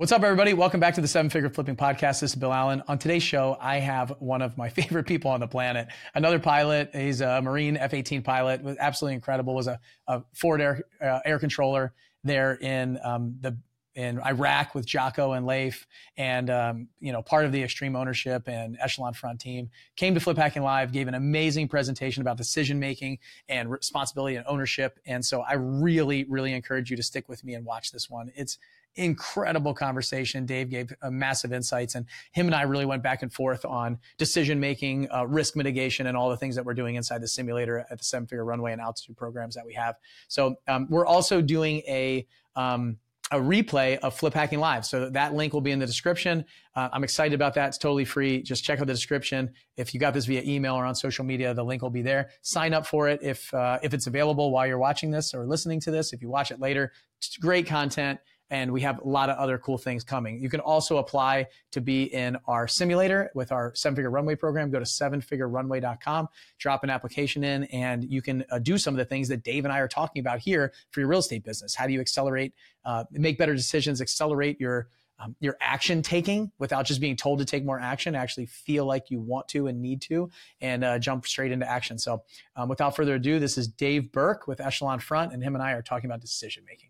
What's up, everybody? Welcome back to the Seven Figure Flipping Podcast. This is Bill Allen. On today's show, I have one of my favorite people on the planet, another pilot. He's a Marine F 18 pilot, was absolutely incredible, was a, a forward air, uh, air controller there in um, the in Iraq with Jocko and Leif, and um, you know part of the extreme ownership and echelon front team. Came to Flip Hacking Live, gave an amazing presentation about decision making and responsibility and ownership. And so I really, really encourage you to stick with me and watch this one. It's incredible conversation. Dave gave uh, massive insights, and him and I really went back and forth on decision making, uh, risk mitigation, and all the things that we're doing inside the simulator at the seven figure runway and altitude programs that we have. So um, we're also doing a um, a replay of Flip Hacking Live. So that link will be in the description. Uh, I'm excited about that. It's totally free. Just check out the description. If you got this via email or on social media, the link will be there. Sign up for it if uh, if it's available while you're watching this or listening to this. If you watch it later, it's great content and we have a lot of other cool things coming. You can also apply to be in our simulator with our seven figure runway program. Go to sevenfigurerunway.com, drop an application in, and you can uh, do some of the things that Dave and I are talking about here for your real estate business. How do you accelerate, uh, make better decisions, accelerate your um, your action taking without just being told to take more action, actually feel like you want to and need to, and uh, jump straight into action. So, um, without further ado, this is Dave Berke with Echelon Front, and him and I are talking about decision making.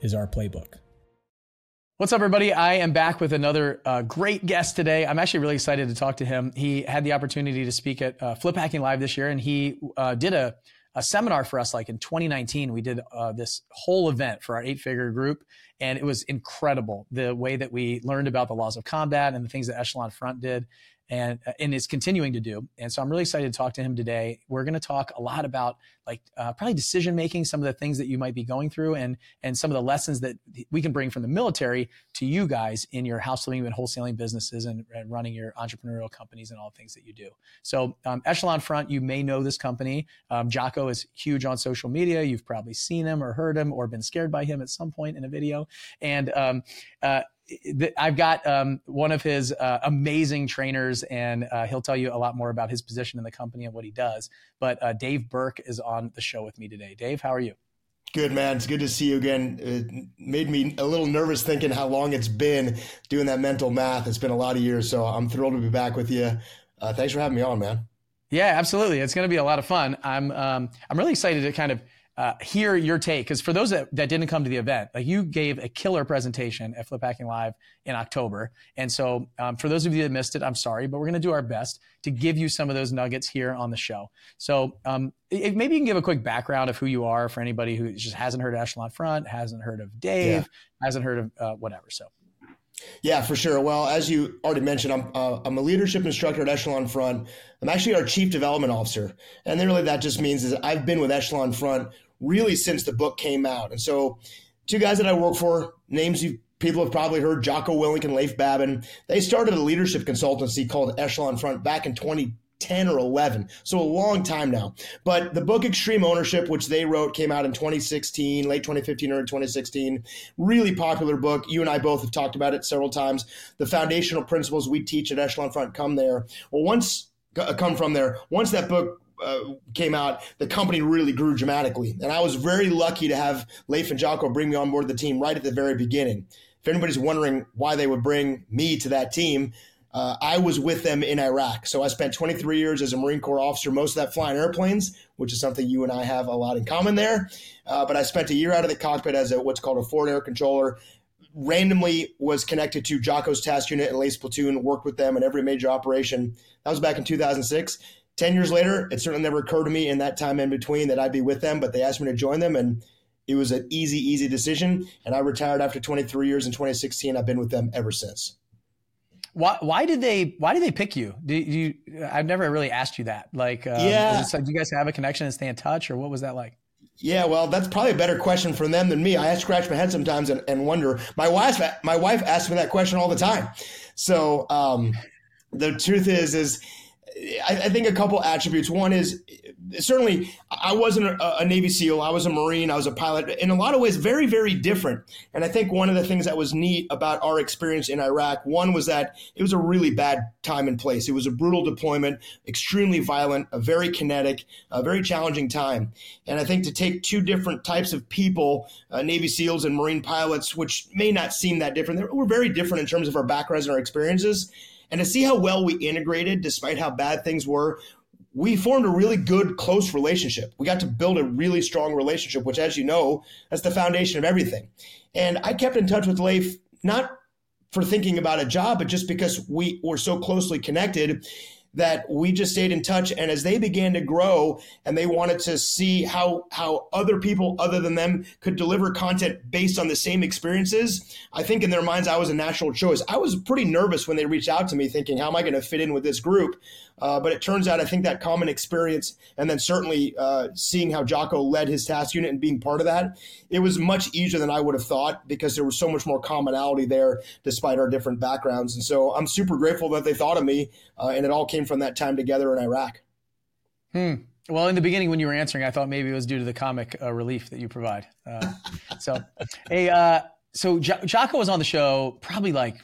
is our playbook. What's up, everybody? I am back with another uh, great guest today. I'm actually really excited to talk to him. He had the opportunity to speak at uh, Flip Hacking Live this year, and he uh, did a, a, seminar for us like in 2019. We did uh, this whole event for our eight figure group, and it was incredible the way that we learned about the laws of combat and the things that Echelon Front did and uh, and is continuing to do. And so I'm really excited to talk to him today. We're going to talk a lot about like uh, probably decision making, some of the things that you might be going through, and and some of the lessons that we can bring from the military to you guys in your house flipping and wholesaling businesses and, and running your entrepreneurial companies and all the things that you do. So um, Echelon Front, you may know this company. Um, Jocko is huge on social media. You've probably seen him or heard him or been scared by him at some point in a video. And um, uh, I've got um, one of his uh, amazing trainers, and uh, he'll tell you a lot more about his position in the company and what he does. But uh, Dave Berke is on the show with me today. Dave, how are you? Good man. It's good to see you again. It made me a little nervous thinking how long it's been doing that mental math. It's been a lot of years, so I'm thrilled to be back with you. Uh, thanks for having me on, man. Yeah, absolutely. It's going to be a lot of fun. I'm um, I'm really excited to kind of uh, hear your take. Because for those that, that didn't come to the event, like you gave a killer presentation at Flip Hacking Live in October. And so um, for those of you that missed it, I'm sorry, but we're going to do our best to give you some of those nuggets here on the show. So um, maybe you can give a quick background of who you are for anybody who just hasn't heard of Echelon Front, hasn't heard of Dave, yeah. hasn't heard of uh, whatever. So. Yeah, for sure. Well, as you already mentioned, I'm uh, I'm a leadership instructor at Echelon Front. I'm actually our chief development officer, and then really that just means is I've been with Echelon Front really since the book came out. And so, two guys that I work for, names you people have probably heard, Jocko Willink and Leif Babin. They started a leadership consultancy called Echelon Front back in 2010 or 11, so a long time now. But the book Extreme Ownership, which they wrote, came out in 2016, late 2015 or 2016. Really popular book. You and I both have talked about it several times. The foundational principles we teach at Echelon Front come there. Well, once uh, come from there. Once that book uh, came out, the company really grew dramatically. And I was very lucky to have Leif and Jocko bring me on board the team right at the very beginning. If anybody's wondering why they would bring me to that team, uh, I was with them in Iraq. So I spent 23 years as a Marine Corps officer, most of that flying airplanes, which is something you and I have a lot in common there. Uh, but I spent a year out of the cockpit as a, what's called a forward air controller. Randomly was connected to Jocko's task unit and Leif's platoon, worked with them in every major operation. That was back in 2006. 10 years later, it certainly never occurred to me in that time in between that I'd be with them, but they asked me to join them and it was an easy, easy decision. And I retired after 23 years in 2016. I've been with them ever since. Why, why did they why did they pick you? Do you I've never really asked you that. Like, uh, yeah, like, do you guys have a connection and stay in touch, or what was that like? Yeah, well, that's probably a better question for them than me. I scratch my head sometimes and, and wonder. My wife, my wife asks me that question all the time. So um, the truth is, is I, I, think a couple attributes. One is certainly I wasn't a, a, Navy SEAL. I was a Marine. I was a pilot. In a lot of ways, very, very different. And I think one of the things that was neat about our experience in Iraq, one was that it was a really bad time and place. It was a brutal deployment, extremely violent, a very kinetic, a very challenging time. And I think to take two different types of people, uh, Navy SEALs and Marine pilots, which may not seem that different, we're very different in terms of our backgrounds and our experiences. And to see how well we integrated, despite how bad things were, we formed a really good, close relationship. We got to build a really strong relationship, which, as you know, that's the foundation of everything. And I kept in touch with Leif, not for thinking about a job, but just because we were so closely connected that we just stayed in touch and as they began to grow and they wanted to see how how other people other than them could deliver content based on the same experiences i think in their minds i was a natural choice. I was pretty nervous when they reached out to me thinking how am i going to fit in with this group uh, but it turns out, I think that common experience, and then certainly uh, seeing how Jocko led his task unit and being part of that, it was much easier than I would have thought because there was so much more commonality there despite our different backgrounds. And so I'm super grateful that they thought of me, uh, and it all came from that time together in Iraq. Hmm. Well, in the beginning, when you were answering, I thought maybe it was due to the comic uh, relief that you provide. Uh, so, hey, uh, so Jocko was on the show probably like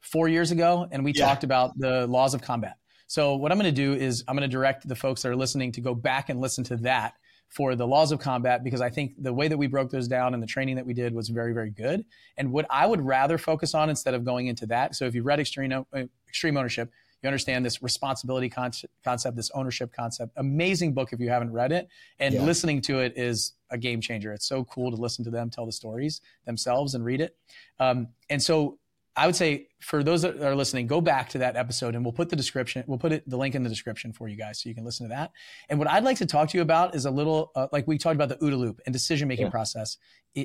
four years ago, and we yeah. talked about the laws of combat. So what I'm going to do is I'm going to direct the folks that are listening to go back and listen to that for the laws of combat because I think the way that we broke those down and the training that we did was very, very good. And what I would rather focus on instead of going into that. So if you've read Extreme, uh, Extreme Ownership, you understand this responsibility concept, this ownership concept. Amazing book if you haven't read it. And yeah. listening to it is a game changer. It's so cool to listen to them tell the stories themselves and read it. Um, and so I would say for those that are listening, go back to that episode and we'll put the description, we'll put it, the link in the description for you guys so you can listen to that. And what I'd like to talk to you about is a little, uh, like we talked about the OODA loop and decision making yeah. process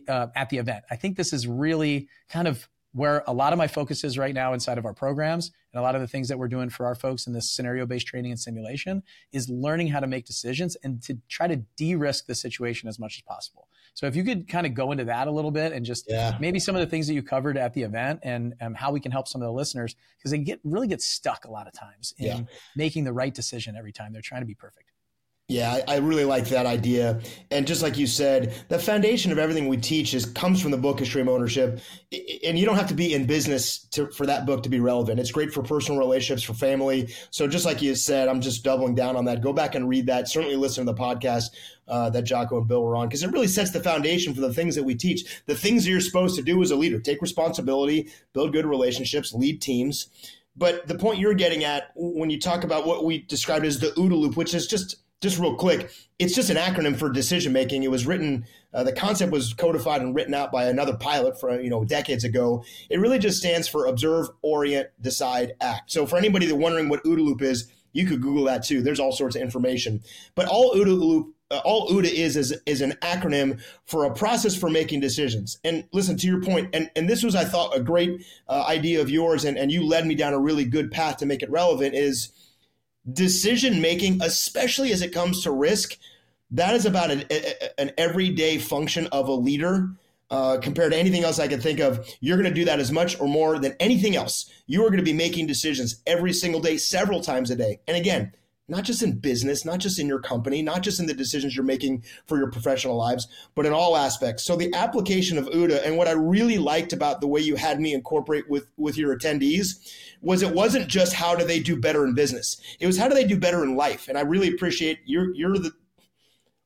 uh, at the event. I think this is really kind of where a lot of my focus is right now inside of our programs and a lot of the things that we're doing for our folks in this scenario based training and simulation is learning how to make decisions and to try to de risk the situation as much as possible. So if you could kind of go into that a little bit and just yeah. maybe some of the things that you covered at the event and, and how we can help some of the listeners because they get really get stuck a lot of times in yeah. making the right decision every time they're trying to be perfect. Yeah, I, really like that idea. And just like you said, the foundation of everything we teach is comes from the book of Extreme Ownership. And you don't have to be in business to, for that book to be relevant. It's great for personal relationships, for family. So just like you said, I'm just doubling down on that. Go back and read that. Certainly listen to the podcast uh, that Jocko and Bill were on because it really sets the foundation for the things that we teach. The things that you're supposed to do as a leader: take responsibility, build good relationships, lead teams. But the point you're getting at when you talk about what we described as the OODA loop, which is just just real quick, it's just an acronym for decision making. It was written, uh, the concept was codified and written out by another pilot for you know decades ago. It really just stands for observe, orient, decide, act. So for anybody that's wondering what OODA loop is, you could Google that too. There's all sorts of information. But all OODA loop, uh, all OODA is, is is an acronym for a process for making decisions. And listen to your point, and and this was I thought a great uh, idea of yours, and and you led me down a really good path to make it relevant. Is decision making, especially as it comes to risk, that is about an, an everyday function of a leader. Uh, compared to anything else I can think of, you're going to do that as much or more than anything else. You are going to be making decisions every single day, several times a day. And again, not just in business, not just in your company, not just in the decisions you're making for your professional lives, but in all aspects. So the application of OODA and what I really liked about the way you had me incorporate with with your attendees was it wasn't just how do they do better in business. It was how do they do better in life. And I really appreciate you're you're the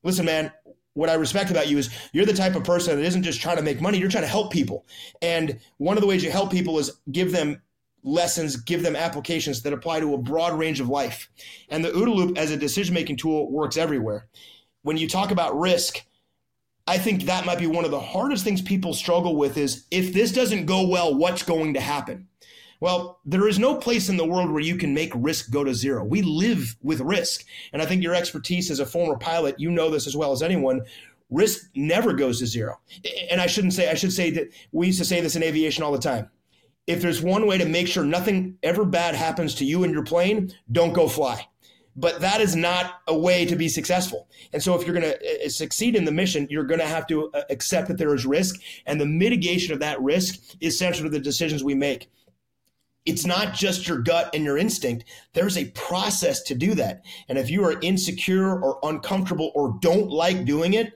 listen, man, what I respect about you is you're the type of person that isn't just trying to make money, you're trying to help people. And one of the ways you help people is give them lessons, give them applications that apply to a broad range of life. And the OODA loop as a decision making tool works everywhere. When you talk about risk, I think that might be one of the hardest things people struggle with is if this doesn't go well, what's going to happen? Well, there is no place in the world where you can make risk go to zero. We live with risk. And I think your expertise as a former pilot, you know this as well as anyone. Risk never goes to zero. And I shouldn't say, I should say that we used to say this in aviation all the time if there's one way to make sure nothing ever bad happens to you and your plane, don't go fly. but that is not a way to be successful. And so, if you're going to uh, succeed in the mission, you're going to have to uh, accept that there is risk, and the mitigation of that risk is central to the decisions we make. It's not just your gut and your instinct. There's a process to do that. And if you are insecure or uncomfortable or don't like doing it,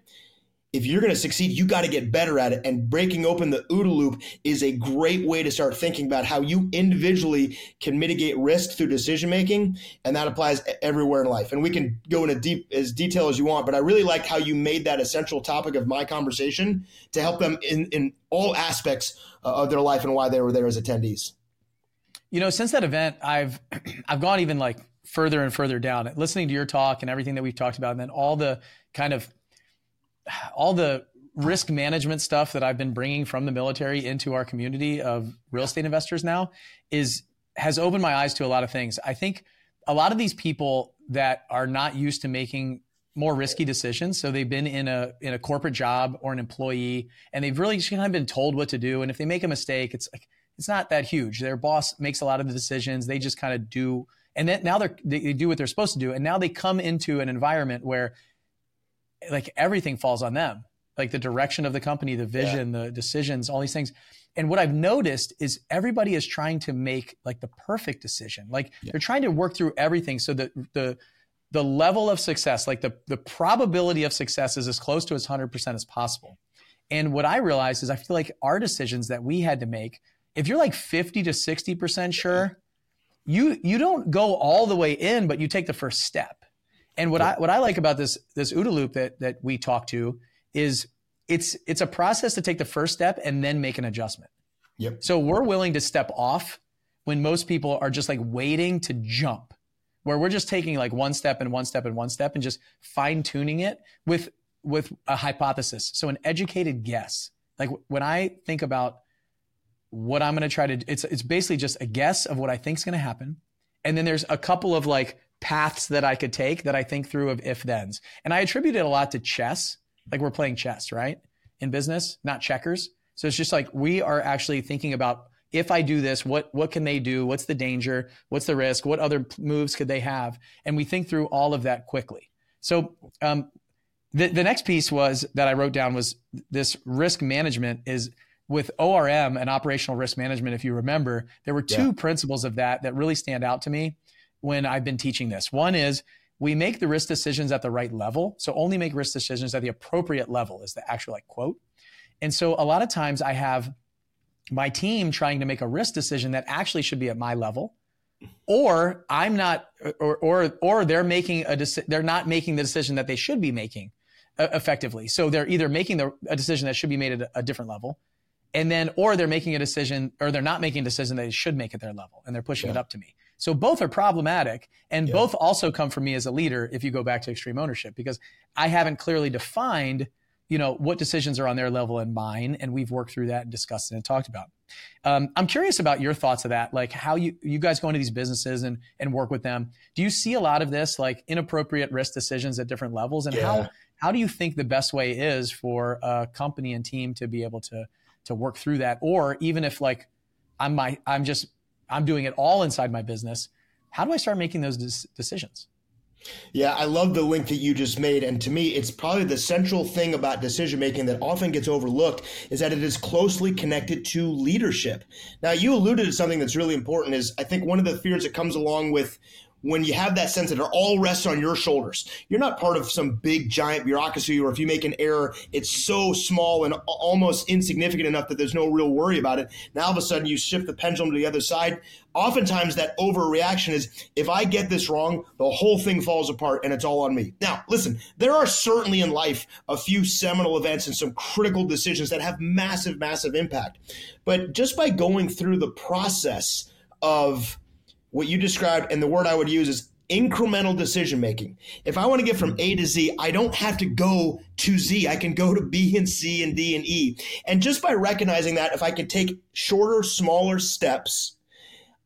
if you're going to succeed, you got to get better at it. And breaking open the OODA loop is a great way to start thinking about how you individually can mitigate risk through decision making. And that applies everywhere in life. And we can go into deep as detail as you want, but I really liked how you made that a central topic of my conversation to help them in, in all aspects uh, of their life and why they were there as attendees. You know, since that event, I've I've gone even like further and further down. Listening to your talk and everything that we've talked about, and then all the kind of all the risk management stuff that I've been bringing from the military into our community of real estate investors now is has opened my eyes to a lot of things. I think a lot of these people that are not used to making more risky decisions, so they've been in a in a corporate job or an employee, and they've really just kind of been told what to do. And if they make a mistake, it's like it's not that huge. Their boss makes a lot of the decisions. They just kind of do, and then now they're they do what they're supposed to do, and now they come into an environment where like everything falls on them like the direction of the company the vision yeah. the decisions all these things and what i've noticed is everybody is trying to make like the perfect decision like yeah. they're trying to work through everything so that the the level of success like the the probability of success is as close to as 100% as possible and what i realized is i feel like our decisions that we had to make if you're like 50 to 60% sure you you don't go all the way in but you take the first step and what I what I like about this this OODA loop that that we talk to is it's it's a process to take the first step and then make an adjustment. Yep. So we're willing to step off when most people are just like waiting to jump, where we're just taking like one step and one step and one step and just fine tuning it with with a hypothesis. So an educated guess. Like when I think about what I'm going to try to, it's it's basically just a guess of what I think is going to happen, and then there's a couple of like paths that I could take that I think through of if thens. And I attribute it a lot to chess. Like we're playing chess, right? In business, not checkers. So it's just like we are actually thinking about if I do this, what what can they do? What's the danger? What's the risk? What other moves could they have? And we think through all of that quickly. So um, the the next piece was that I wrote down was this risk management is with ORM and operational risk management. If you remember, there were two yeah. principles of that that really stand out to me when I've been teaching this. One is we make the risk decisions at the right level. So only make risk decisions at the appropriate level is the actual like quote. And so a lot of times I have my team trying to make a risk decision that actually should be at my level or I'm not or or or they're making a deci- they're not making the decision that they should be making uh, effectively. So they're either making the, a decision that should be made at a, a different level and then or they're making a decision or they're not making a decision they should make at their level and they're pushing yeah. it up to me. So both are problematic and yeah. both also come from me as a leader if you go back to extreme ownership because I haven't clearly defined, you know, what decisions are on their level and mine and we've worked through that and discussed it and talked about. Um, I'm curious about your thoughts of that, like how you you guys go into these businesses and and work with them. Do you see a lot of this like inappropriate risk decisions at different levels and yeah. how how do you think the best way is for a company and team to be able to to work through that or even if like I'm my I'm just I'm doing it all inside my business. How do I start making those decisions? Yeah, I love the link that you just made. And to me, it's probably the central thing about decision making that often gets overlooked is that it is closely connected to leadership. Now, you alluded to something that's really important is I think one of the fears that comes along with when you have that sense that it all rests on your shoulders. You're not part of some big giant bureaucracy, or if you make an error, it's so small and almost insignificant enough that there's no real worry about it. Now all of a sudden you shift the pendulum to the other side. Oftentimes that overreaction is if I get this wrong, the whole thing falls apart and it's all on me. Now, listen, there are certainly in life a few seminal events and some critical decisions that have massive, massive impact. But just by going through the process of what you described, and the word I would use is incremental decision making. If I want to get from A to Z, I don't have to go to Z. I can go to B and C and D and E. And just by recognizing that, if I can take shorter, smaller steps,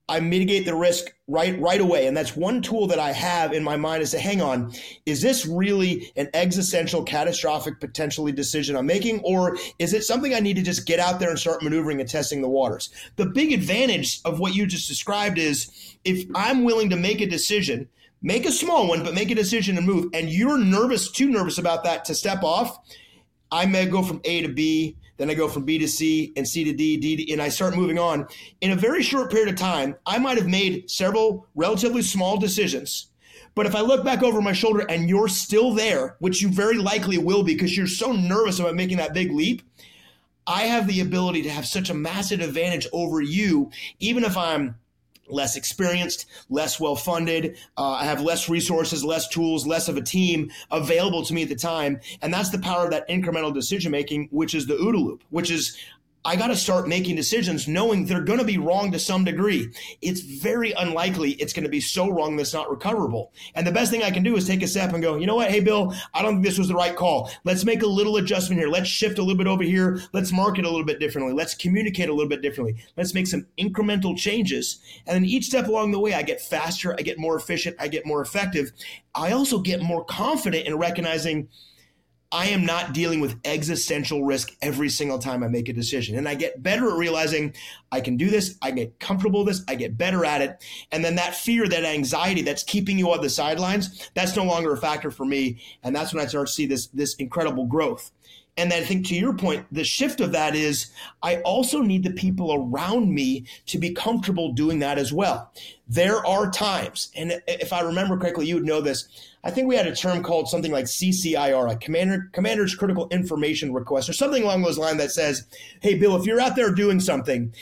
I mitigate the risk right right away. And that's one tool that I have in my mind is to hang on, is this really an existential, catastrophic, potentially decision I'm making? Or is it something I need to just get out there and start maneuvering and testing the waters? The big advantage of what you just described is if I'm willing to make a decision make a small one, but make a decision and move, and you're nervous, too nervous about that to step off, I may go from A to B, then I go from B to C and C to D, D to, and I start moving on. In a very short period of time, I might have made several relatively small decisions. But if I look back over my shoulder and you're still there, which you very likely will be because you're so nervous about making that big leap, I have the ability to have such a massive advantage over you, even if I'm less experienced, less well funded. Uh, I have less resources, less tools, less of a team available to me at the time. And that's the power of that incremental decision making, which is the OODA loop, which is I got to start making decisions knowing they're going to be wrong to some degree. It's very unlikely it's going to be so wrong that's not recoverable. And the best thing I can do is take a step and go, you know what? Hey, Bill, I don't think this was the right call. Let's make a little adjustment here. Let's shift a little bit over here. Let's market a little bit differently. Let's communicate a little bit differently. Let's make some incremental changes. And then each step along the way, I get faster, I get more efficient, I get more effective. I also get more confident in recognizing I am not dealing with existential risk every single time I make a decision. And I get better at realizing I can do this, I get comfortable with this, I get better at it. And then that fear, that anxiety that's keeping you on the sidelines, that's no longer a factor for me. And that's when I start to see this, this incredible growth. And I think to your point, the shift of that is I also need the people around me to be comfortable doing that as well. There are times, and if I remember correctly, you would know this. I think we had a term called something like CCIR, a commander, commander's critical information request, or something along those lines that says, Hey, Bill, if you're out there doing something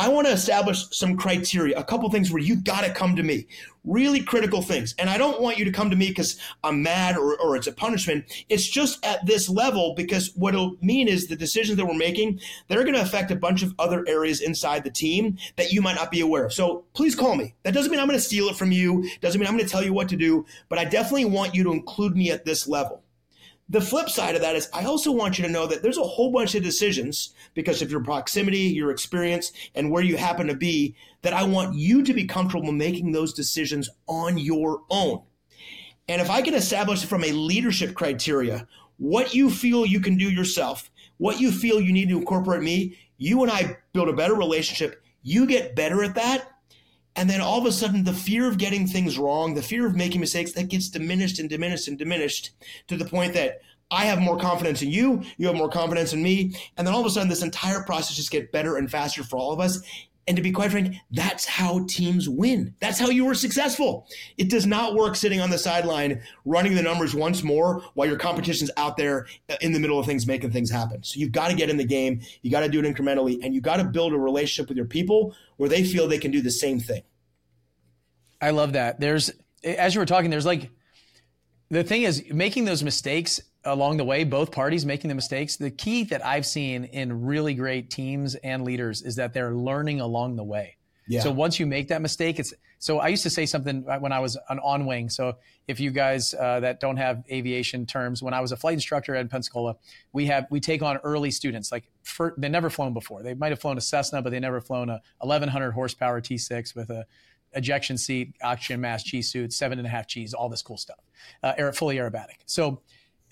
I want to establish some criteria, a couple things where you got to come to me, really critical things. And I don't want you to come to me because I'm mad or, or it's a punishment. It's just at this level because what it'll mean is the decisions that we're making, they're going to affect a bunch of other areas inside the team that you might not be aware of. So please call me. That doesn't mean I'm going to steal it from you. Doesn't mean I'm going to tell you what to do, but I definitely want you to include me at this level. The flip side of that is I also want you to know that there's a whole bunch of decisions because of your proximity, your experience, and where you happen to be that I want you to be comfortable making those decisions on your own. And if I can establish from a leadership criteria what you feel you can do yourself, what you feel you need to incorporate me, you and I build a better relationship. You get better at that. And then all of a sudden, the fear of getting things wrong, the fear of making mistakes, that gets diminished and diminished and diminished to the point that I have more confidence in you, you have more confidence in me. And then all of a sudden, this entire process just get better and faster for all of us. And to be quite frank, that's how teams win. That's how you were successful. It does not work sitting on the sideline running the numbers once more while your competition's out there in the middle of things making things happen. So you've got to get in the game, you got to do it incrementally, and you got to build a relationship with your people where they feel they can do the same thing. I love that. There's as you were talking, there's like the thing is making those mistakes along the way, both parties making the mistakes. The key that I've seen in really great teams and leaders is that they're learning along the way. Yeah. So once you make that mistake, it's so I used to say something when I was an on wing. So if you guys uh, that don't have aviation terms, when I was a flight instructor at Pensacola, we have we take on early students like for, they never flown before. They might have flown a Cessna, but they never flown a 1100 horsepower T6 with a ejection seat, oxygen mask, G suit, seven and a half Gs, all this cool stuff, uh, air, fully aerobatic. So,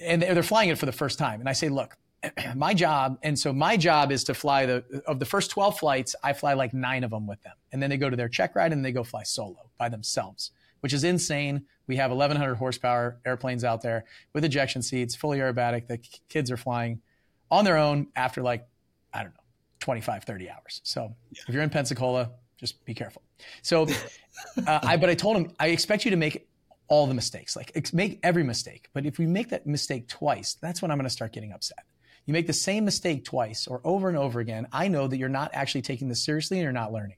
and they're flying it for the first time. And I say, look, my job, and so my job is to fly the, of the first 12 flights, I fly like nine of them with them. And then they go to their check ride and they go fly solo by themselves, which is insane. We have 1100 horsepower airplanes out there with ejection seats, fully aerobatic. The kids are flying on their own after like, I don't know, 25, 30 hours. So yeah. if you're in Pensacola, just be careful. So, uh, I but I told him I expect you to make all the mistakes, like make every mistake. But if we make that mistake twice, that's when I'm going to start getting upset. You make the same mistake twice or over and over again. I know that you're not actually taking this seriously and you're not learning.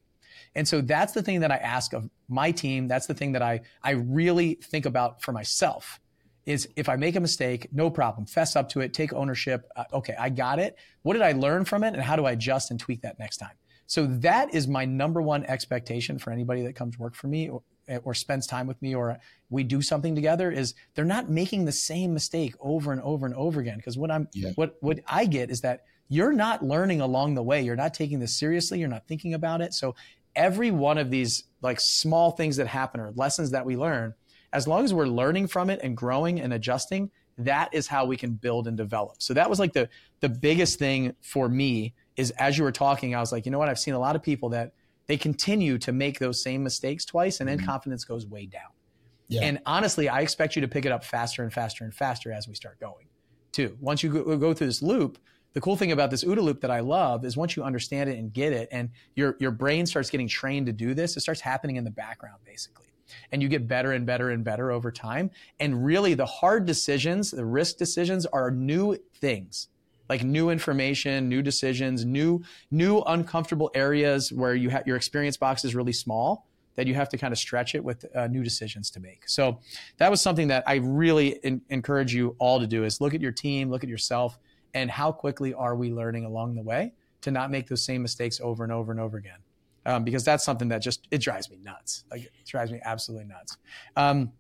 And so that's the thing that I ask of my team. That's the thing that I I really think about for myself. Is if I make a mistake, no problem. Fess up to it. Take ownership. Uh, okay, I got it. What did I learn from it, and how do I adjust and tweak that next time? So that is my number one expectation for anybody that comes work for me or, or spends time with me or we do something together is they're not making the same mistake over and over and over again. Because what I'm yeah. what what I get is that you're not learning along the way. You're not taking this seriously. You're not thinking about it. So every one of these like small things that happen or lessons that we learn, as long as we're learning from it and growing and adjusting, that is how we can build and develop. So that was like the the biggest thing for me is as you were talking, I was like, you know what? I've seen a lot of people that they continue to make those same mistakes twice and then mm-hmm. confidence goes way down. Yeah. And honestly, I expect you to pick it up faster and faster and faster as we start going, too. Once you go, go through this loop, the cool thing about this OODA loop that I love is once you understand it and get it, and your your brain starts getting trained to do this, it starts happening in the background basically, and you get better and better and better over time. And really, the hard decisions, the risk decisions, are new things like new information, new decisions, new new uncomfortable areas where you have your experience box is really small that you have to kind of stretch it with uh, new decisions to make. So that was something that I really in, encourage you all to do is look at your team, look at yourself, and how quickly are we learning along the way to not make those same mistakes over and over and over again. Um, because that's something that just it drives me nuts. Like it drives me absolutely nuts. Um,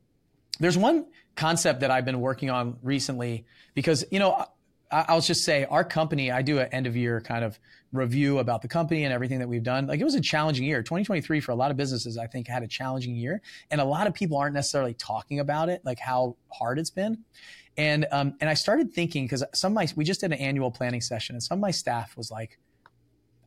there's one concept that I've been working on recently because you know I'll just say our company, I do an end of year kind of review about the company and everything that we've done. Like it was a challenging year. 2023 for a lot of businesses, I think had a challenging year. And a lot of people aren't necessarily talking about it, like how hard it's been. And, um, and I started thinking, cause some of my, we just did an annual planning session and some of my staff was like,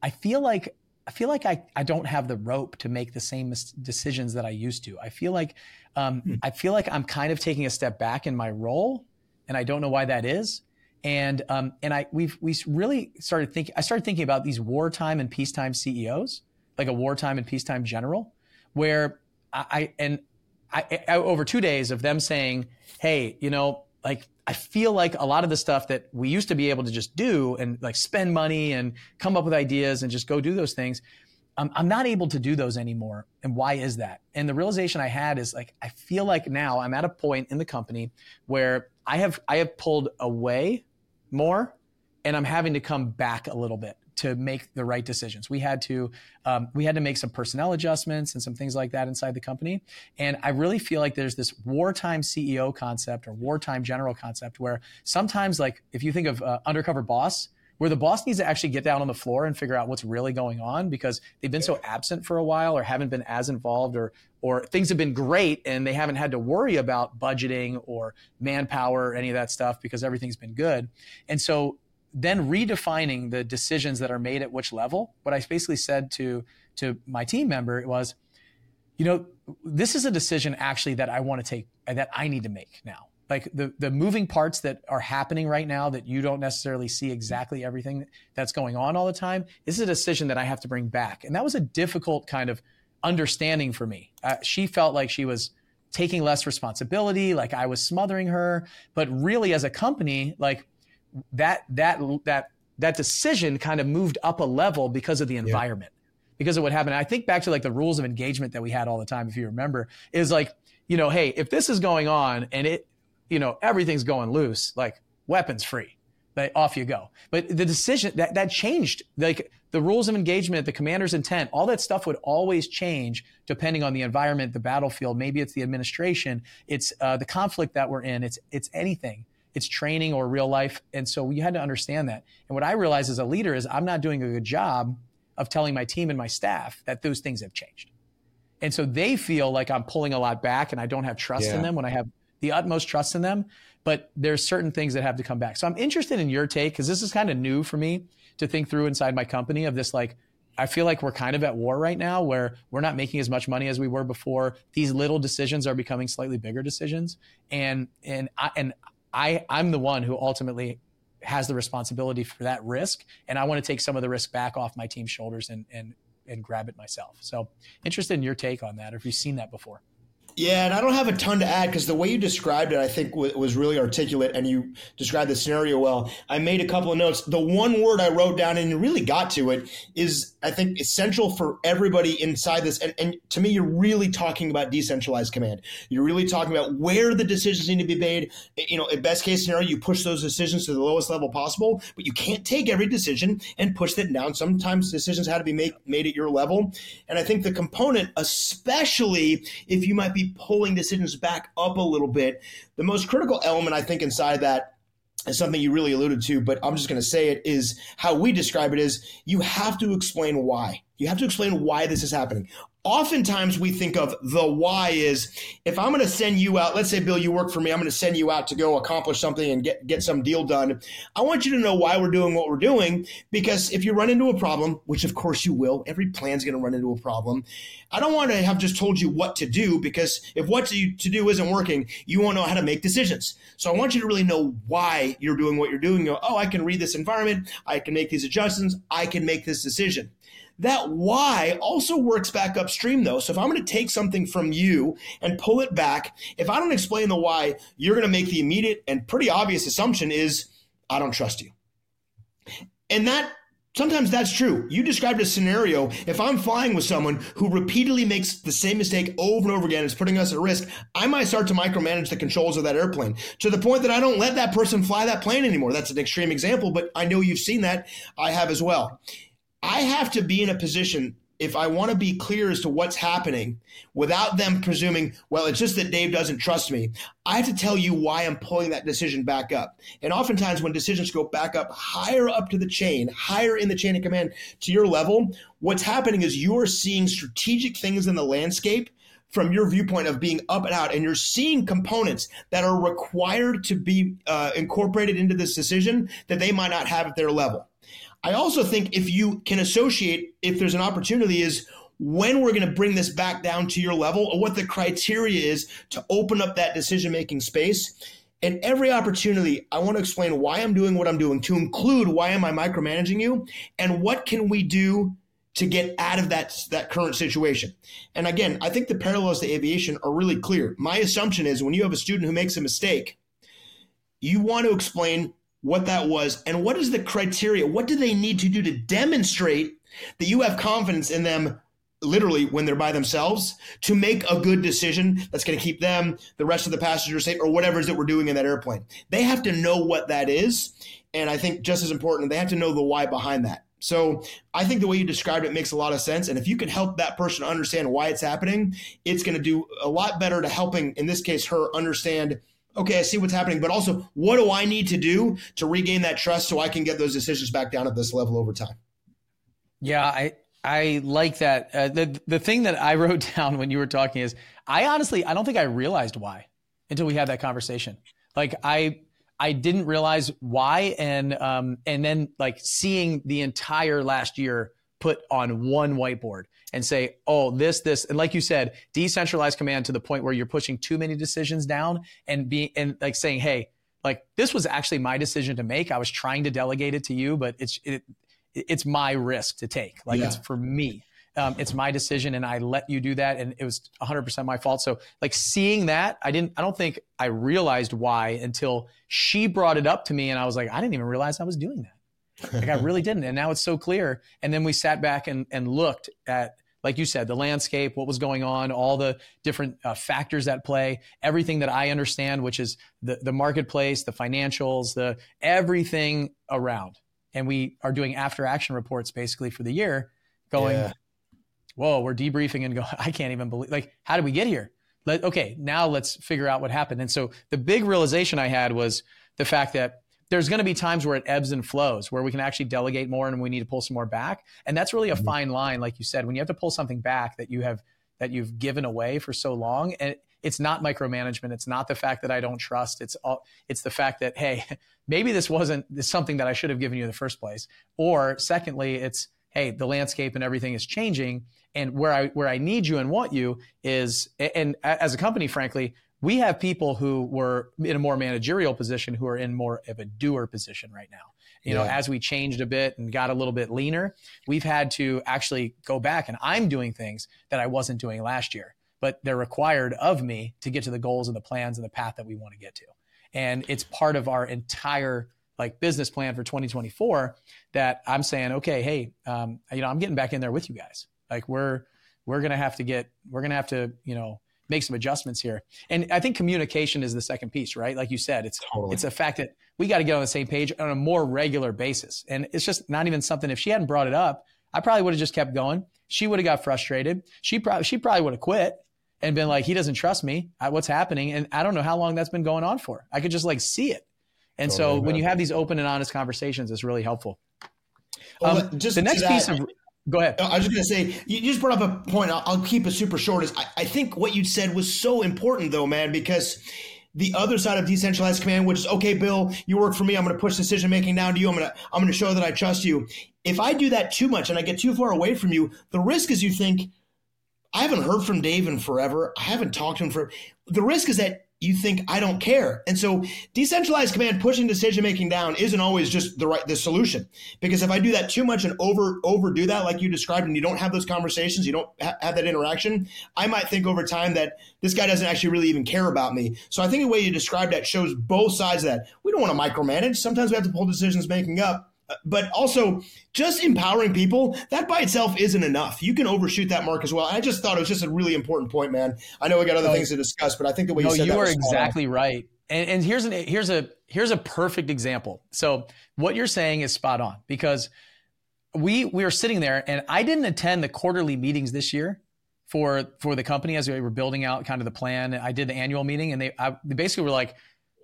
I feel like, I feel like I, I don't have the rope to make the same decisions that I used to. I feel like, um, hmm. I feel like I'm kind of taking a step back in my role and I don't know why that is and um, and I we've we really started thinking. I started thinking about these wartime and peacetime CEOs, like a wartime and peacetime general, where I, and I, I over two days of them saying, "Hey, you know, like I feel like a lot of the stuff that we used to be able to just do and like spend money and come up with ideas and just go do those things." I'm, I'm not able to do those anymore. And why is that? And the realization I had is like, I feel like now I'm at a point in the company where I have, I have pulled away more and I'm having to come back a little bit to make the right decisions. We had to um, we had to make some personnel adjustments and some things like that inside the company. And I really feel like there's this wartime CEO concept or wartime general concept where sometimes, like if you think of uh, undercover boss, where the boss needs to actually get down on the floor and figure out what's really going on because they've been so absent for a while or haven't been as involved or or things have been great and they haven't had to worry about budgeting or manpower or any of that stuff because everything's been good. And so then redefining the decisions that are made at which level, what I basically said to to my team member was, you know, this is a decision actually that I want to take that I need to make now like the the moving parts that are happening right now that you don't necessarily see exactly everything that's going on all the time this is a decision that i have to bring back and that was a difficult kind of understanding for me uh, she felt like she was taking less responsibility like i was smothering her but really as a company like that that that that decision kind of moved up a level because of the environment yeah. because of what happened i think back to like the rules of engagement that we had all the time if you remember is like you know hey if this is going on and it you know, everything's going loose, like weapons free. But off you go. But the decision that, that changed, like the rules of engagement, the commander's intent, all that stuff would always change depending on the environment, the battlefield. Maybe it's the administration, it's uh, the conflict that we're in, it's it's anything, it's training or real life. And so you had to understand that. And what I realized as a leader is I'm not doing a good job of telling my team and my staff that those things have changed. And so they feel like I'm pulling a lot back and I don't have trust yeah. in them when I have the utmost trust in them, but there's certain things that have to come back. So I'm interested in your take because this is kind of new for me to think through inside my company of this like I feel like we're kind of at war right now where we're not making as much money as we were before. These little decisions are becoming slightly bigger decisions. And and I and I I'm the one who ultimately has the responsibility for that risk. And I want to take some of the risk back off my team's shoulders and and and grab it myself. So interested in your take on that, or if you've seen that before. Yeah, and I don't have a ton to add because the way you described it, I think w- was really articulate, and you described the scenario well. I made a couple of notes. The one word I wrote down and really got to it is, I think, essential for everybody inside this. And, and to me, you're really talking about decentralized command. You're really talking about where the decisions need to be made. You know, in best case scenario, you push those decisions to the lowest level possible, but you can't take every decision and push that down. Sometimes decisions have to be made made at your level, and I think the component, especially if you might be pulling decisions back up a little bit. The most critical element, I think, inside that is something you really alluded to, but I'm just going to say it is how we describe it is you have to explain why. You have to explain why this is happening. oftentimes we think of the why is if I'm going to send you out, let's say, Bill, you work for me, I'm going to send you out to go accomplish something and get, get some deal done. I want you to know why we're doing what we're doing because if you run into a problem, which of course you will, every plan's going to run into a problem. I don't want to have just told you what to do because if what to, to do isn't working, you won't know how to make decisions. So I want you to really know why you're doing what you're doing. You go, oh, I can read this environment. I can make these adjustments. I can make this decision. That why also works back upstream though. So if I'm going to take something from you and pull it back, if I don't explain the why, you're going to make the immediate and pretty obvious assumption is I don't trust you. And that Sometimes that's true. You described a scenario. If I'm flying with someone who repeatedly makes the same mistake over and over again, is putting us at risk, I might start to micromanage the controls of that airplane to the point that I don't let that person fly that plane anymore. That's an extreme example, but I know you've seen that. I have as well. I have to be in a position if I want to be clear as to what's happening without them presuming, well, it's just that Dave doesn't trust me. I have to tell you why I'm pulling that decision back up. And oftentimes when decisions go back up higher up to the chain, higher in the chain of command to your level, what's happening is you're seeing strategic things in the landscape from your viewpoint of being up and out, and you're seeing components that are required to be uh, incorporated into this decision that they might not have at their level. I also think if you can associate, if there's an opportunity, is when we're going to bring this back down to your level or what the criteria is to open up that decision making space. And every opportunity, I want to explain why I'm doing what I'm doing, to include why am I micromanaging you and what can we do to get out of that, that current situation. And again, I think the parallels to aviation are really clear. My assumption is when you have a student who makes a mistake, you want to explain what that was and what is the criteria? What do they need to do to demonstrate that you have confidence in them literally when they're by themselves to make a good decision that's going to keep them, the rest of the passengers safe, or whatever it is that we're doing in that airplane. They have to know what that is. And I think just as important, they have to know the why behind that. So I think the way you described it makes a lot of sense. And if you can help that person understand why it's happening, it's going to do a lot better to helping, in this case, her understand – okay, I see what's happening, but also what do I need to do to regain that trust so I can get those decisions back down at this level over time? Yeah, I I like that. Uh, the the thing that I wrote down when you were talking is I honestly I don't think I realized why until we had that conversation. Like I I didn't realize why, and um and then like seeing the entire last year put on one whiteboard and say, oh, this, this, and like you said, decentralized command to the point where you're pushing too many decisions down and being and like saying, hey, like this was actually my decision to make. I was trying to delegate it to you, but it's it, it's my risk to take. Like yeah. it's for me. Um, it's my decision, and I let you do that, and it was 100% my fault. So, like seeing that, I didn't. I don't think I realized why until she brought it up to me, and I was like, I didn't even realize I was doing that. Like I really didn't, and now it's so clear. And then we sat back and and looked at like you said, the landscape, what was going on, all the different uh, factors at play, everything that I understand, which is the, the marketplace, the financials, the everything around. And we are doing after action reports basically for the year going, yeah. whoa, we're debriefing and go, I can't even believe, like, how did we get here? Let, okay, now let's figure out what happened. And so the big realization I had was the fact that there's going to be times where it ebbs and flows, where we can actually delegate more and we need to pull some more back. And that's really a mm-hmm. fine line, like you said, when you have to pull something back that you have that you've given away for so long. And it's not micromanagement. It's not the fact that I don't trust. It's all, it's the fact that, hey, maybe this wasn't something that I should have given you in the first place. Or secondly, it's, hey, the landscape and everything is changing. And where I, where I need you and want you is, and as a company, frankly, we have people who were in a more managerial position who are in more of a doer position right now. You yeah. know, as we changed a bit and got a little bit leaner, we've had to actually go back and I'm doing things that I wasn't doing last year, but they're required of me to get to the goals and the plans and the path that we want to get to. And it's part of our entire like business plan for 2024 that I'm saying, okay, hey, um, you know, I'm getting back in there with you guys. Like we're, we're going to have to get, we're going to have to, you know, make some adjustments here. And I think communication is the second piece, right? Like you said, it's totally. it's a fact that we got to get on the same page on a more regular basis. And it's just not even something. If she hadn't brought it up, I probably would have just kept going. She would have got frustrated. She probably she probably would have quit and been like, he doesn't trust me. What's happening? And I don't know how long that's been going on for. I could just like see it. And totally so when you have these open and honest conversations, it's really helpful. Well, um, just the next piece of Go ahead. I was just going to say, you just brought up a point. I'll, I'll keep it super short. Is I, I think what you said was so important, though, man, because the other side of decentralized command, which is okay, Bill, you work for me. I'm going to push decision making down to you. I'm going to I'm going to show that I trust you. If I do that too much and I get too far away from you, the risk is you think I haven't heard from Dave in forever. I haven't talked to him for. The risk is that you think I don't care. And so decentralized command pushing decision making down isn't always just the right the solution. Because if I do that too much and over overdo that like you described and you don't have those conversations, you don't ha- have that interaction, I might think over time that this guy doesn't actually really even care about me. So I think the way you describe that shows both sides of that. We don't want to micromanage. Sometimes we have to pull decisions making up but also just empowering people that by itself isn't enough. You can overshoot that mark as well. I just thought it was just a really important point man. I know we got other things to discuss but i think the way no, you said you are exactly right. And, and here's an here's a here's a perfect example. So what you're saying is spot on because we we were sitting there and i didn't attend the quarterly meetings this year for for the company as we were building out kind of the plan. I did the annual meeting and they, I, they basically were like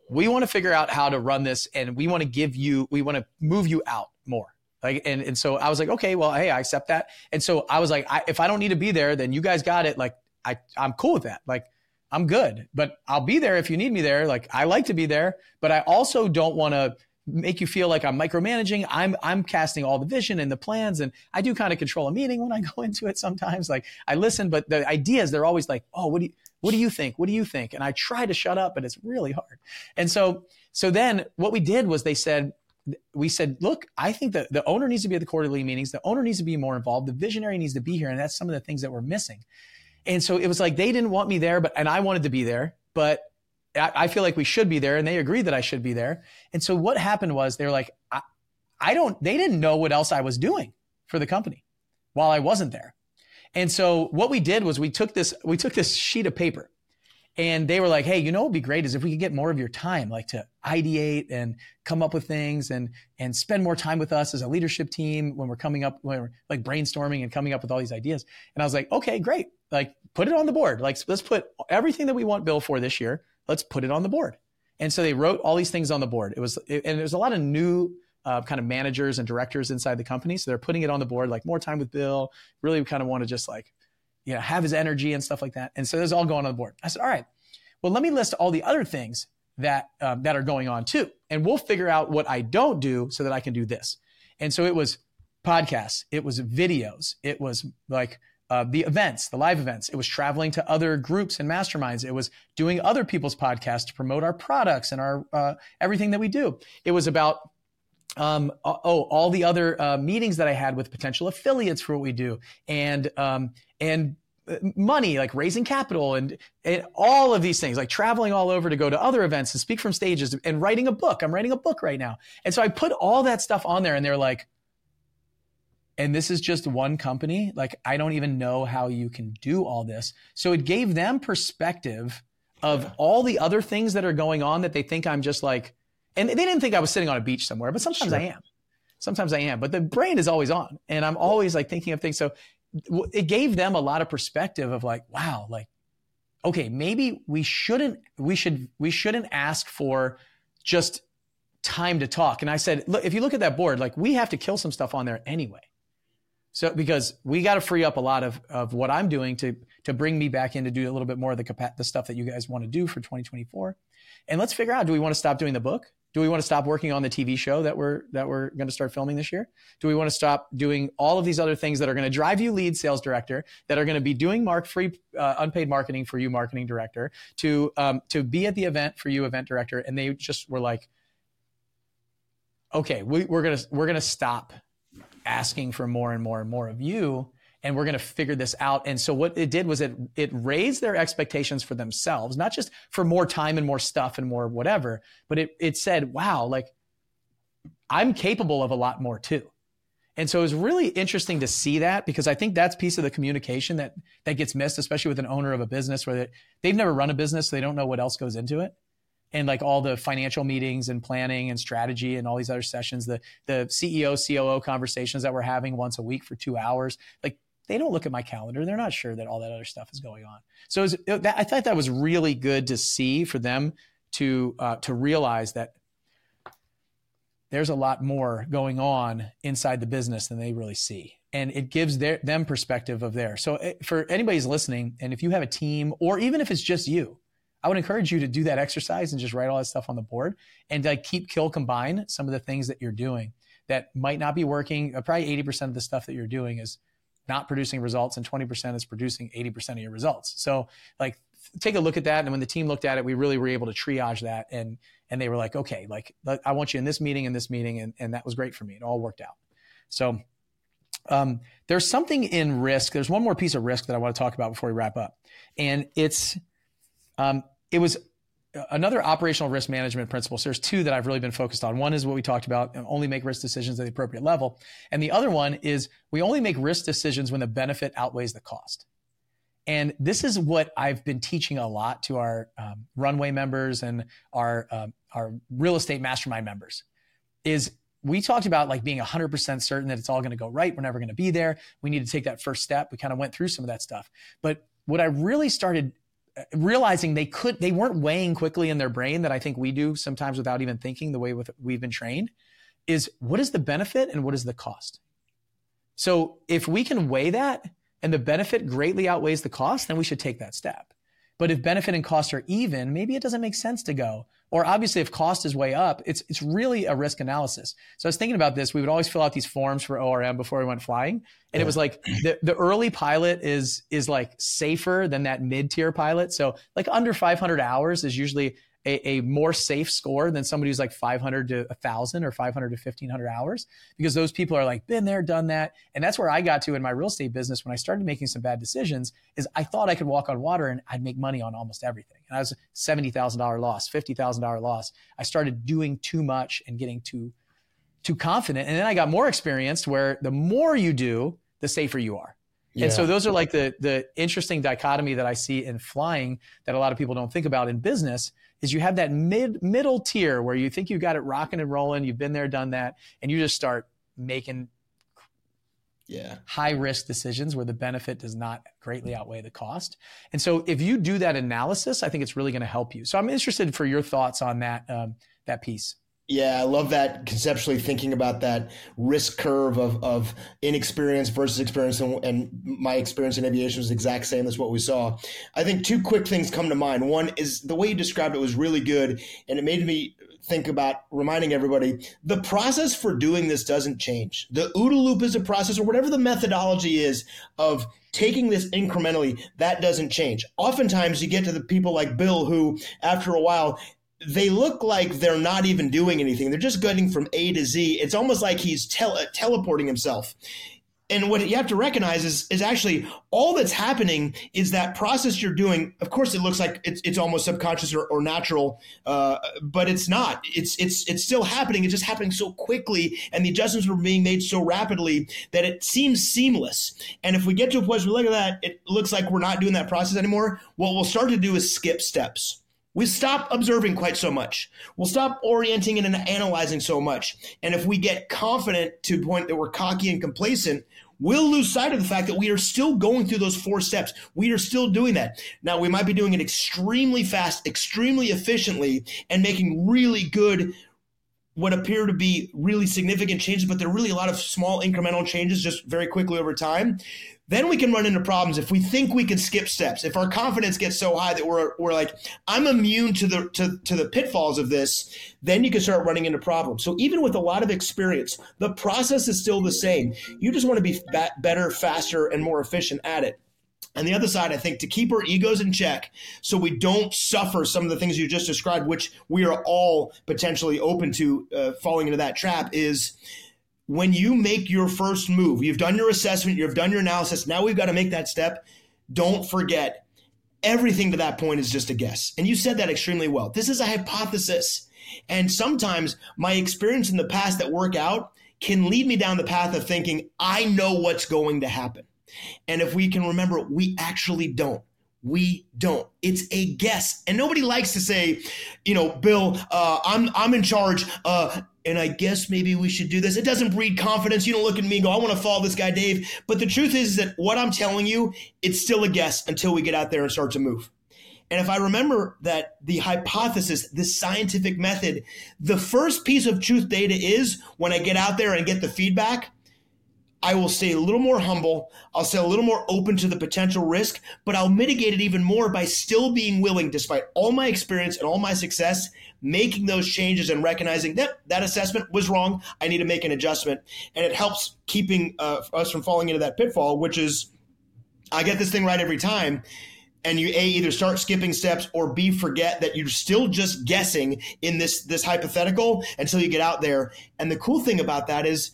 we want to figure out how to run this and we want to give you we want to move you out more. Like and, and so i was like okay well hey i accept that. And so i was like I, if i don't need to be there then you guys got it. Like i i'm cool with that. Like i'm good. But i'll be there if you need me there. Like i like to be there but i also don't want to make you feel like i'm micromanaging. I'm i'm casting all the vision and the plans and i do kind of control a meeting when i go into it sometimes. Like i listen but the ideas they're always like oh what do you what do you think? What do you think? And I try to shut up, but it's really hard. And so, so then what we did was they said, we said, look, I think that the owner needs to be at the quarterly meetings. The owner needs to be more involved. The visionary needs to be here. And that's some of the things that we're missing. And so it was like they didn't want me there, but and I wanted to be there, but I, I feel like we should be there, and they agreed that I should be there. And so what happened was they were like, I, I don't. They didn't know what else I was doing for the company while I wasn't there. And so what we did was we took this we took this sheet of paper and they were like, "Hey, you know what would be great is if we could get more of your time, like to ideate and come up with things and and spend more time with us as a leadership team when we're coming up when we're like brainstorming and coming up with all these ideas." And I was like, "Okay, great. Like put it on the board. Like let's put everything that we want Bill for this year. Let's put it on the board." And so they wrote all these things on the board. It was and there's a lot of new uh, kind of managers and directors inside the company. So they're putting it on the board, like more time with Bill. Really kind of want to just like, you know, have his energy and stuff like that. And so there's all going on the board. I said, all right, well, let me list all the other things that um, that are going on too, and we'll figure out what I don't do so that I can do this. And so it was podcasts, it was videos, it was like uh, the events, the live events. It was traveling to other groups and masterminds. It was doing other people's podcasts to promote our products and our uh, everything that we do. It was about um, oh, all the other uh, meetings that I had with potential affiliates for what we do, and um, and uh, money, like raising capital, and, and all of these things, like traveling all over to go to other events and speak from stages, and writing a book. I'm writing a book right now, and so I put all that stuff on there, and they're like, and this is just one company. Like I don't even know how you can do all this. So it gave them perspective of all the other things that are going on that they think I'm just like and they didn't think I was sitting on a beach somewhere, but sometimes sure. I am. Sometimes I am. But the brain is always on, and I'm always like thinking of things. So it gave them a lot of perspective of like, wow, like, okay, maybe we shouldn't, we should, we shouldn't ask for just time to talk. And I said, look, if you look at that board, like we have to kill some stuff on there anyway. So because we got to free up a lot of, of what I'm doing to to bring me back in to do a little bit more of the the stuff that you guys want to do for 2024. And let's figure out do we want to stop doing the book? Do we want to stop working on the TV show that we're that we're going to start filming this year? Do we want to stop doing all of these other things that are going to drive you lead sales director, that are going to be doing mark free uh, unpaid marketing for you marketing director, to um, to be at the event for you event director? And they just were like, okay, we, we're gonna we're gonna stop asking for more and more and more of you and we're going to figure this out. And so what it did was it it raised their expectations for themselves, not just for more time and more stuff and more whatever, but it it said, "Wow, like I'm capable of a lot more too." And so it was really interesting to see that because I think that's piece of the communication that that gets missed, especially with an owner of a business where they, they've never run a business, so they don't know what else goes into it and like all the financial meetings and planning and strategy and all these other sessions, the the CEO COO conversations that we're having once a week for two hours, like they don't look at my calendar. They're not sure that all that other stuff is going on. So was, that, I thought that was really good to see for them to uh, to realize that there's a lot more going on inside the business than they really see. and it gives their them perspective of there. So eh, for anybody's listening, and if you have a team, or even if it's just you, I would encourage you to do that exercise and just write all that stuff on the board and like keep kill combine some of the things that you're doing that might not be working. Uh, probably 80% of the stuff that you're doing is not producing results and 20% is producing 80% of your results. So like take a look at that. And when the team looked at it, we really were able to triage that and and they were like, okay, like I want you in this meeting and this meeting, and, and that was great for me. It all worked out. So um, there's something in risk. There's one more piece of risk that I want to talk about before we wrap up, and it's um, it was another operational risk management principle. So there's two that I've really been focused on. One is what we talked about, only make risk decisions at the appropriate level, and the other one is we only make risk decisions when the benefit outweighs the cost. And this is what I've been teaching a lot to our um, runway members and our um, our real estate mastermind members. Is we talked about like being 100% certain that it's all going to go right. We're never going to be there. We need to take that first step. We kind of went through some of that stuff. But what I really started realizing they could they weren't weighing quickly in their brain that I think we do sometimes without even thinking the way with, we've been trained is what is the benefit and what is the cost. So if we can weigh that and the benefit greatly outweighs the cost, then we should take that step. But if benefit and cost are even, maybe it doesn't make sense to go. Or obviously, if cost is way up, it's it's really a risk analysis. So I was thinking about this. We would always fill out these forms for ORM before we went flying, and yeah. it was like the, the early pilot is is like safer than that mid tier pilot. So like under 500 hours is usually a, a, more safe score than somebody who's like 500 to 1,000 or 500 to 1,500 hours because those people are like, been there, done that. And that's where I got to in my real estate business when I started making some bad decisions is I thought I could walk on water and I'd make money on almost everything. And I was $70,000 loss, $50,000 loss. I started doing too much and getting too, too confident. And then I got more experienced where the more you do, the safer you are. Yeah. And so those are like the the interesting dichotomy that I see in flying that a lot of people don't think about in business is you have that mid middle tier where you think you've got it rocking and rolling, you've been there, done that, and you just start making yeah. high risk decisions where the benefit does not greatly outweigh the cost. And so if you do that analysis, I think it's really going to help you. So I'm interested for your thoughts on that um, that piece. Yeah, I love that conceptually thinking about that risk curve of, of inexperience versus experience. And, and, my experience in aviation was the exact same as what we saw. I think two quick things come to mind. One is the way you described it was really good. And it made me think about reminding everybody the process for doing this doesn't change. The OODA loop is a process or whatever the methodology is of taking this incrementally, that doesn't change. Oftentimes you get to the people like Bill who, after a while, they look like they're not even doing anything. They're just getting from A to Z. It's almost like he's tele- teleporting himself. And what you have to recognize is, is actually all that's happening is that process you're doing. Of course, it looks like it's, it's almost subconscious or, or natural, uh, but it's not. It's it's it's still happening. It's just happening so quickly, and the adjustments were being made so rapidly that it seems seamless. And if we get to a place where we look at that, it looks like we're not doing that process anymore. What we'll start to do is skip steps we stop observing quite so much. We'll stop orienting and analyzing so much. And if we get confident to the point that we're cocky and complacent, we'll lose sight of the fact that we are still going through those four steps. We are still doing that. Now, we might be doing it extremely fast, extremely efficiently, and making really good, what appear to be really significant changes, but they're really a lot of small incremental changes just very quickly over time. Then we can run into problems if we think we can skip steps. If our confidence gets so high that we're, we're like, I'm immune to the to, to the pitfalls of this, then you can start running into problems. So even with a lot of experience, the process is still the same. You just want to be better, faster, and more efficient at it. And the other side, I think, to keep our egos in check so we don't suffer some of the things you just described, which we are all potentially open to uh, falling into that trap, is when you make your first move, you've done your assessment, you've done your analysis, now we've got to make that step. Don't forget, everything to that point is just a guess. And you said that extremely well. This is a hypothesis. And sometimes my experience in the past that work out can lead me down the path of thinking, I know what's going to happen. And if we can remember, we actually don't. We don't. It's a guess, and nobody likes to say, you know, Bill, uh, I'm I'm in charge. Uh, and I guess maybe we should do this. It doesn't breed confidence. You don't look at me and go, I want to follow this guy, Dave. But the truth is that what I'm telling you, it's still a guess until we get out there and start to move. And if I remember that the hypothesis, the scientific method, the first piece of truth data is when I get out there and get the feedback, I will stay a little more humble. I'll stay a little more open to the potential risk, but I'll mitigate it even more by still being willing, despite all my experience and all my success, making those changes and recognizing that that assessment was wrong. I need to make an adjustment. And it helps keeping uh, us from falling into that pitfall, which is I get this thing right every time and you a either start skipping steps or b forget that you're still just guessing in this this hypothetical until you get out there and the cool thing about that is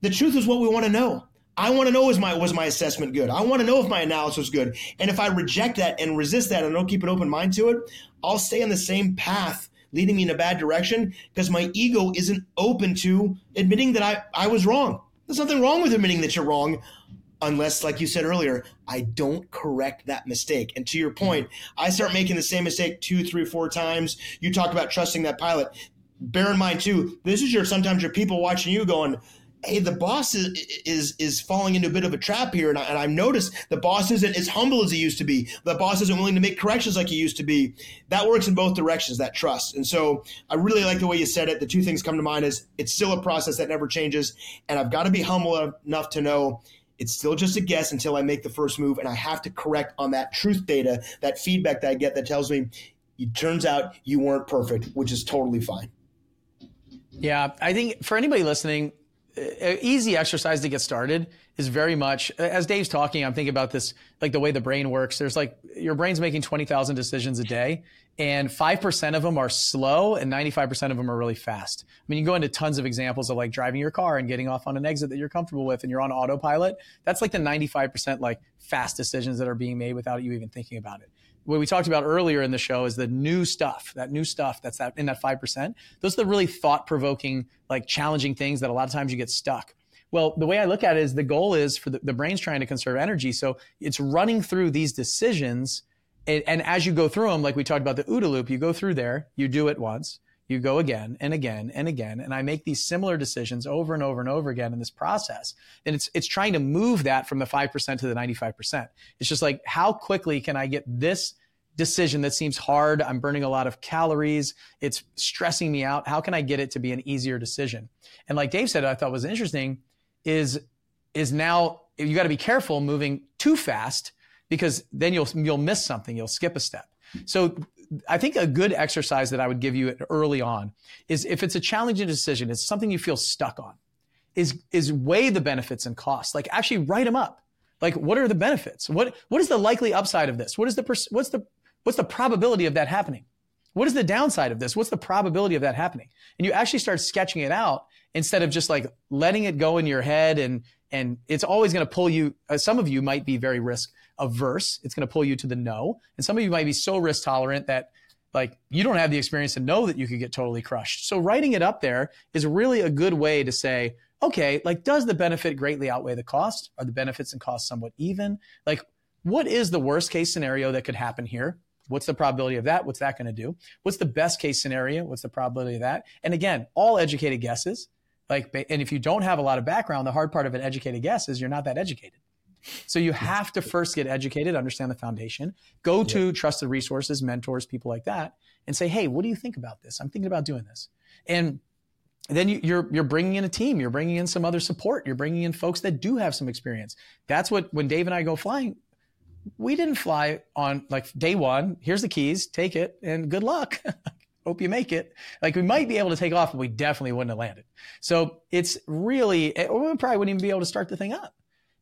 the truth is what we want to know. I want to know is my was my assessment good? I want to know if my analysis was good. And if I reject that and resist that and don't keep an open mind to it, I'll stay on the same path leading me in a bad direction because my ego isn't open to admitting that I, I was wrong. There's nothing wrong with admitting that you're wrong unless, like you said earlier, I don't correct that mistake. And to your point, I start making the same mistake two, three, four times. You talk about trusting that pilot. Bear in mind too, this is your sometimes your people watching you going, hey, the boss is is is falling into a bit of a trap here, and, I, and I've noticed the boss isn't as humble as he used to be. The boss isn't willing to make corrections like he used to be. That works in both directions. That trust, and so I really like the way you said it. The two things come to mind is it's still a process that never changes, and I've got to be humble enough to know. It's still just a guess until I make the first move, and I have to correct on that truth data, that feedback that I get that tells me it turns out you weren't perfect, which is totally fine. Yeah, I think for anybody listening, easy exercise to get started is very much as Dave's talking. I'm thinking about this, like the way the brain works. There's like your brain's making 20,000 decisions a day, and five percent of them are slow, and 95% of them are really fast. I mean, you can go into tons of examples of like driving your car and getting off on an exit that you're comfortable with, and you're on autopilot. That's like the 95% like fast decisions that are being made without you even thinking about it what we talked about earlier in the show is the new stuff, that new stuff that's that in that 5%. Those are the really thought provoking, like challenging things that a lot of times you get stuck. Well, the way I look at it is the goal is for the, the brain's trying to conserve energy. So it's running through these decisions. And, and as you go through them, like we talked about the OODA loop, you go through there, you do it once, you go again and again and again. And I make these similar decisions over and over and over again in this process. And it's, it's trying to move that from the 5% to the 95%. It's just like, how quickly can I get this decision that seems hard? I'm burning a lot of calories. It's stressing me out. How can I get it to be an easier decision? And like Dave said, I thought was interesting is, is now you got to be careful moving too fast because then you'll, you'll miss something. You'll skip a step. So I think a good exercise that I would give you early on is if it's a challenging decision, it's something you feel stuck on, is is weigh the benefits and costs. Like actually write them up. Like what are the benefits? What what is the likely upside of this? What is the what's the what's the probability of that happening? What is the downside of this? What's the probability of that happening? And you actually start sketching it out instead of just like letting it go in your head and and it's always going to pull you. Uh, some of you might be very risk averse. It's going to pull you to the no. And some of you might be so risk tolerant that like you don't have the experience to know that you could get totally crushed. So writing it up there is really a good way to say, okay, like does the benefit greatly outweigh the cost? Are the benefits and costs somewhat even? Like what is the worst case scenario that could happen here? What's the probability of that? What's that going to do? What's the best case scenario? What's the probability of that? And again, all educated guesses. Like, and if you don't have a lot of background, the hard part of an educated guess is you're not that educated. So you have to first get educated, understand the foundation, go to yeah. trusted resources, mentors, people like that, and say, "Hey, what do you think about this? I'm thinking about doing this." And then you, you're you're bringing in a team, you're bringing in some other support, you're bringing in folks that do have some experience. That's what when Dave and I go flying, we didn't fly on like day one. Here's the keys, take it, and good luck. Hope you make it. Like we might be able to take off, but we definitely wouldn't have landed. So it's really, we probably wouldn't even be able to start the thing up.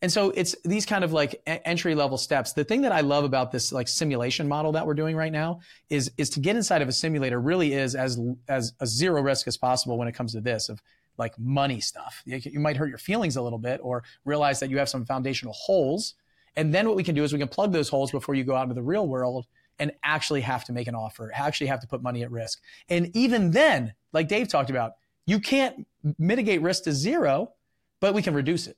And so it's these kind of like entry level steps. The thing that I love about this like simulation model that we're doing right now is is to get inside of a simulator really is as as a zero risk as possible when it comes to this of like money stuff. You might hurt your feelings a little bit or realize that you have some foundational holes. And then what we can do is we can plug those holes before you go out into the real world and actually have to make an offer, actually have to put money at risk. And even then, like Dave talked about, you can't mitigate risk to zero, but we can reduce it.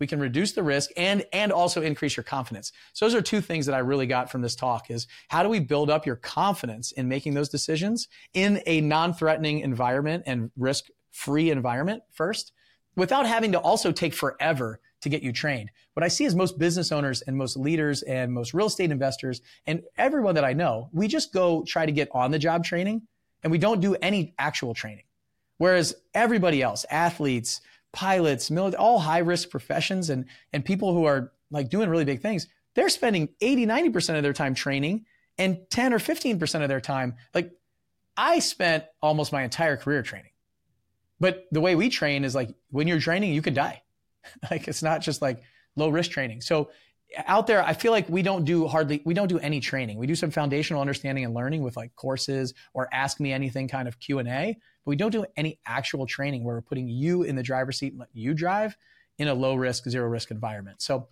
We can reduce the risk and, and also increase your confidence. So those are two things that I really got from this talk is how do we build up your confidence in making those decisions in a non-threatening environment and risk-free environment first without having to also take forever to get you trained. What I see is most business owners and most leaders and most real estate investors and everyone that I know, we just go try to get on the job training and we don't do any actual training. Whereas everybody else, athletes, pilots, military, all high risk professions and, and people who are like doing really big things, they're spending 80, 90% of their time training and 10 or 15% of their time. Like I spent almost my entire career training. But the way we train is like when you're training, you could die. like it's not just like low risk training. So out there, I feel like we don't do hardly, we don't do any training. We do some foundational understanding and learning with like courses or ask me anything kind of Q and A, but we don't do any actual training where we're putting you in the driver's seat and let you drive in a low risk, zero risk environment. So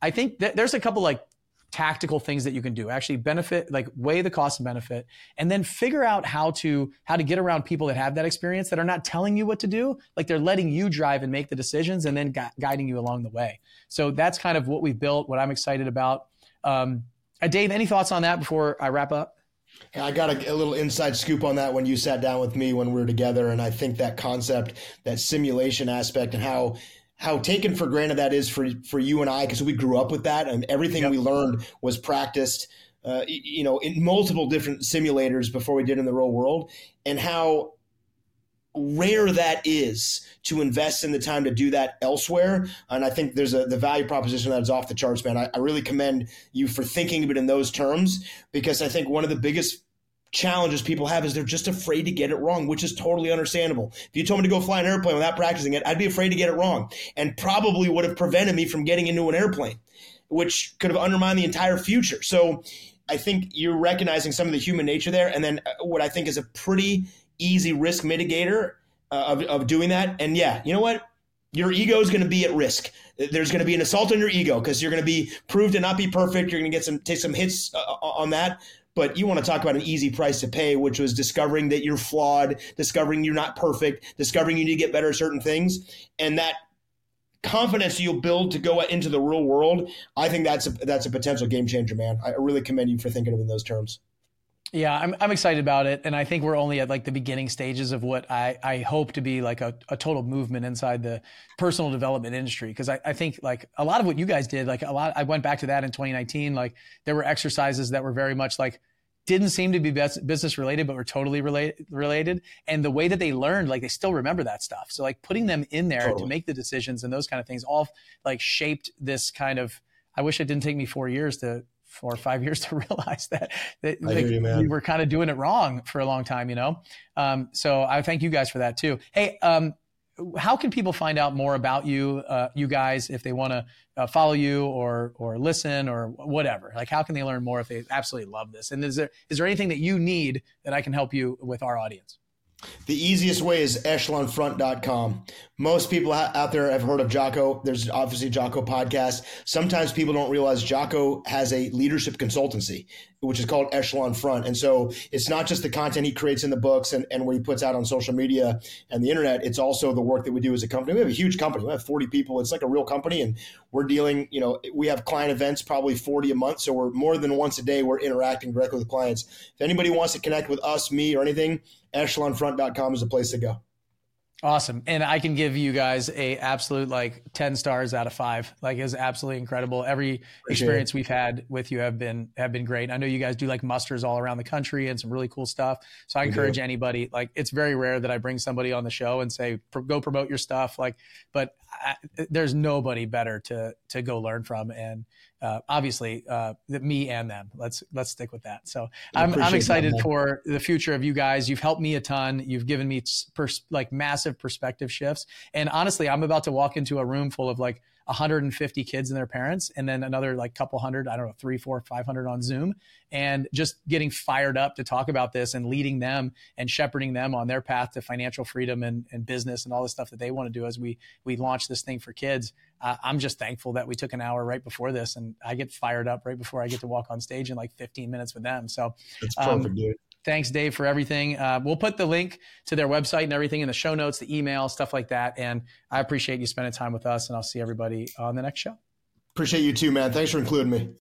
I think that there's a couple like tactical things that you can do. Actually benefit like weigh the cost and benefit and then figure out how to how to get around people that have that experience that are not telling you what to do. Like they're letting you drive and make the decisions and then gu- guiding you along the way. So that's kind of what we've built what i'm excited about. Um, uh, dave any thoughts on that before i wrap up I got a, a, little inside scoop on that when you sat down with me when we were together, and I think that concept, that simulation aspect, and how how taken for granted that is for for you and I because we grew up with that and everything yep. we learned was practiced uh, you know in multiple different simulators before we did in the real world and how rare that is to invest in the time to do that elsewhere and i think there's a the value proposition that is off the charts man I, I really commend you for thinking of it in those terms because i think one of the biggest challenges people have is they're just afraid to get it wrong, which is totally understandable. If you told me to go fly an airplane without practicing it, I'd be afraid to get it wrong and probably would have prevented me from getting into an airplane, which could have undermined the entire future. So I think you're recognizing some of the human nature there. And then uh, what I think is a pretty easy risk mitigator uh, of, of doing that. And yeah, you know what? Your ego is going to be at risk. There's going to be an assault on your ego because you're going to be proved to not be perfect. You're going to get some take some hits uh, on that but you want to talk about an easy price to pay, which was discovering that you're flawed, discovering you're not perfect, discovering you need to get better at certain things. And that confidence you'll build to go into the real world, I think that's a, that's a potential game changer, man. I really commend you for thinking of it in those terms. Yeah, I'm, I'm excited about it. And I think we're only at like the beginning stages of what I, I hope to be like a, a total movement inside the personal development industry. Cause I, I think like a lot of what you guys did, like a lot, I went back to that in 2019. Like there were exercises that were very much like, didn't seem to be business related, but were totally related. Related, and the way that they learned, like they still remember that stuff. So like putting them in there totally. to make the decisions and those kind of things, all like shaped this kind of. I wish it didn't take me four years to four or five years to realize that, that like, you, we were kind of doing it wrong for a long time, you know? Um, so I thank you guys for that too. Hey, um, how can people find out more about you, uh, you guys, if they want to uh, follow you or or listen or whatever? Like, how can they learn more if they absolutely love this? And is there is there anything that you need that I can help you with our audience? The easiest way is echelonfront.com. Most people out there have heard of Jocko. There's obviously Jocko podcast. Sometimes people don't realize Jocko has a leadership consultancy, which is called Echelon Front. And so it's not just the content he creates in the books and, and what he puts out on social media and the internet. It's also the work that we do as a company. We have a huge company. We have 40 people. It's like a real company. And we're dealing, you know, we have client events, probably 40 a month. So we're more than once a day, we're interacting directly with clients. If anybody wants to connect with us, me, or anything, echelonfront.com is the place to go. Awesome. And I can give you guys a absolute like 10 stars out of five. Like it's absolutely incredible. Every Appreciate experience it. we've had with you have been have been great. I know you guys do like musters all around the country and some really cool stuff. So I we encourage do. anybody, like it's very rare that I bring somebody on the show and say, go promote your stuff. Like, but I, there's nobody better to to go learn from. And uh, obviously uh, me and them. Let's let's stick with that. So I'm I'm excited that, for the future of you guys. You've helped me a ton. You've given me pers- like massive perspective shifts. And honestly, I'm about to walk into a room full of like 150 kids and their parents, and then another like couple hundred, I don't know, three, four, 500 on Zoom, and just getting fired up to talk about this and leading them and shepherding them on their path to financial freedom and, and business and all the stuff that they want to do as we we launch this thing for kids. Uh, I'm just thankful that we took an hour right before this, and I get fired up right before I get to walk on stage in like 15 minutes with them. So it's perfect, um, dude. Thanks, Dave, for everything. Uh, we'll put the link to their website and everything in the show notes, the email, stuff like that. And I appreciate you spending time with us, and I'll see everybody on the next show. Appreciate you too, man. Thanks for including me.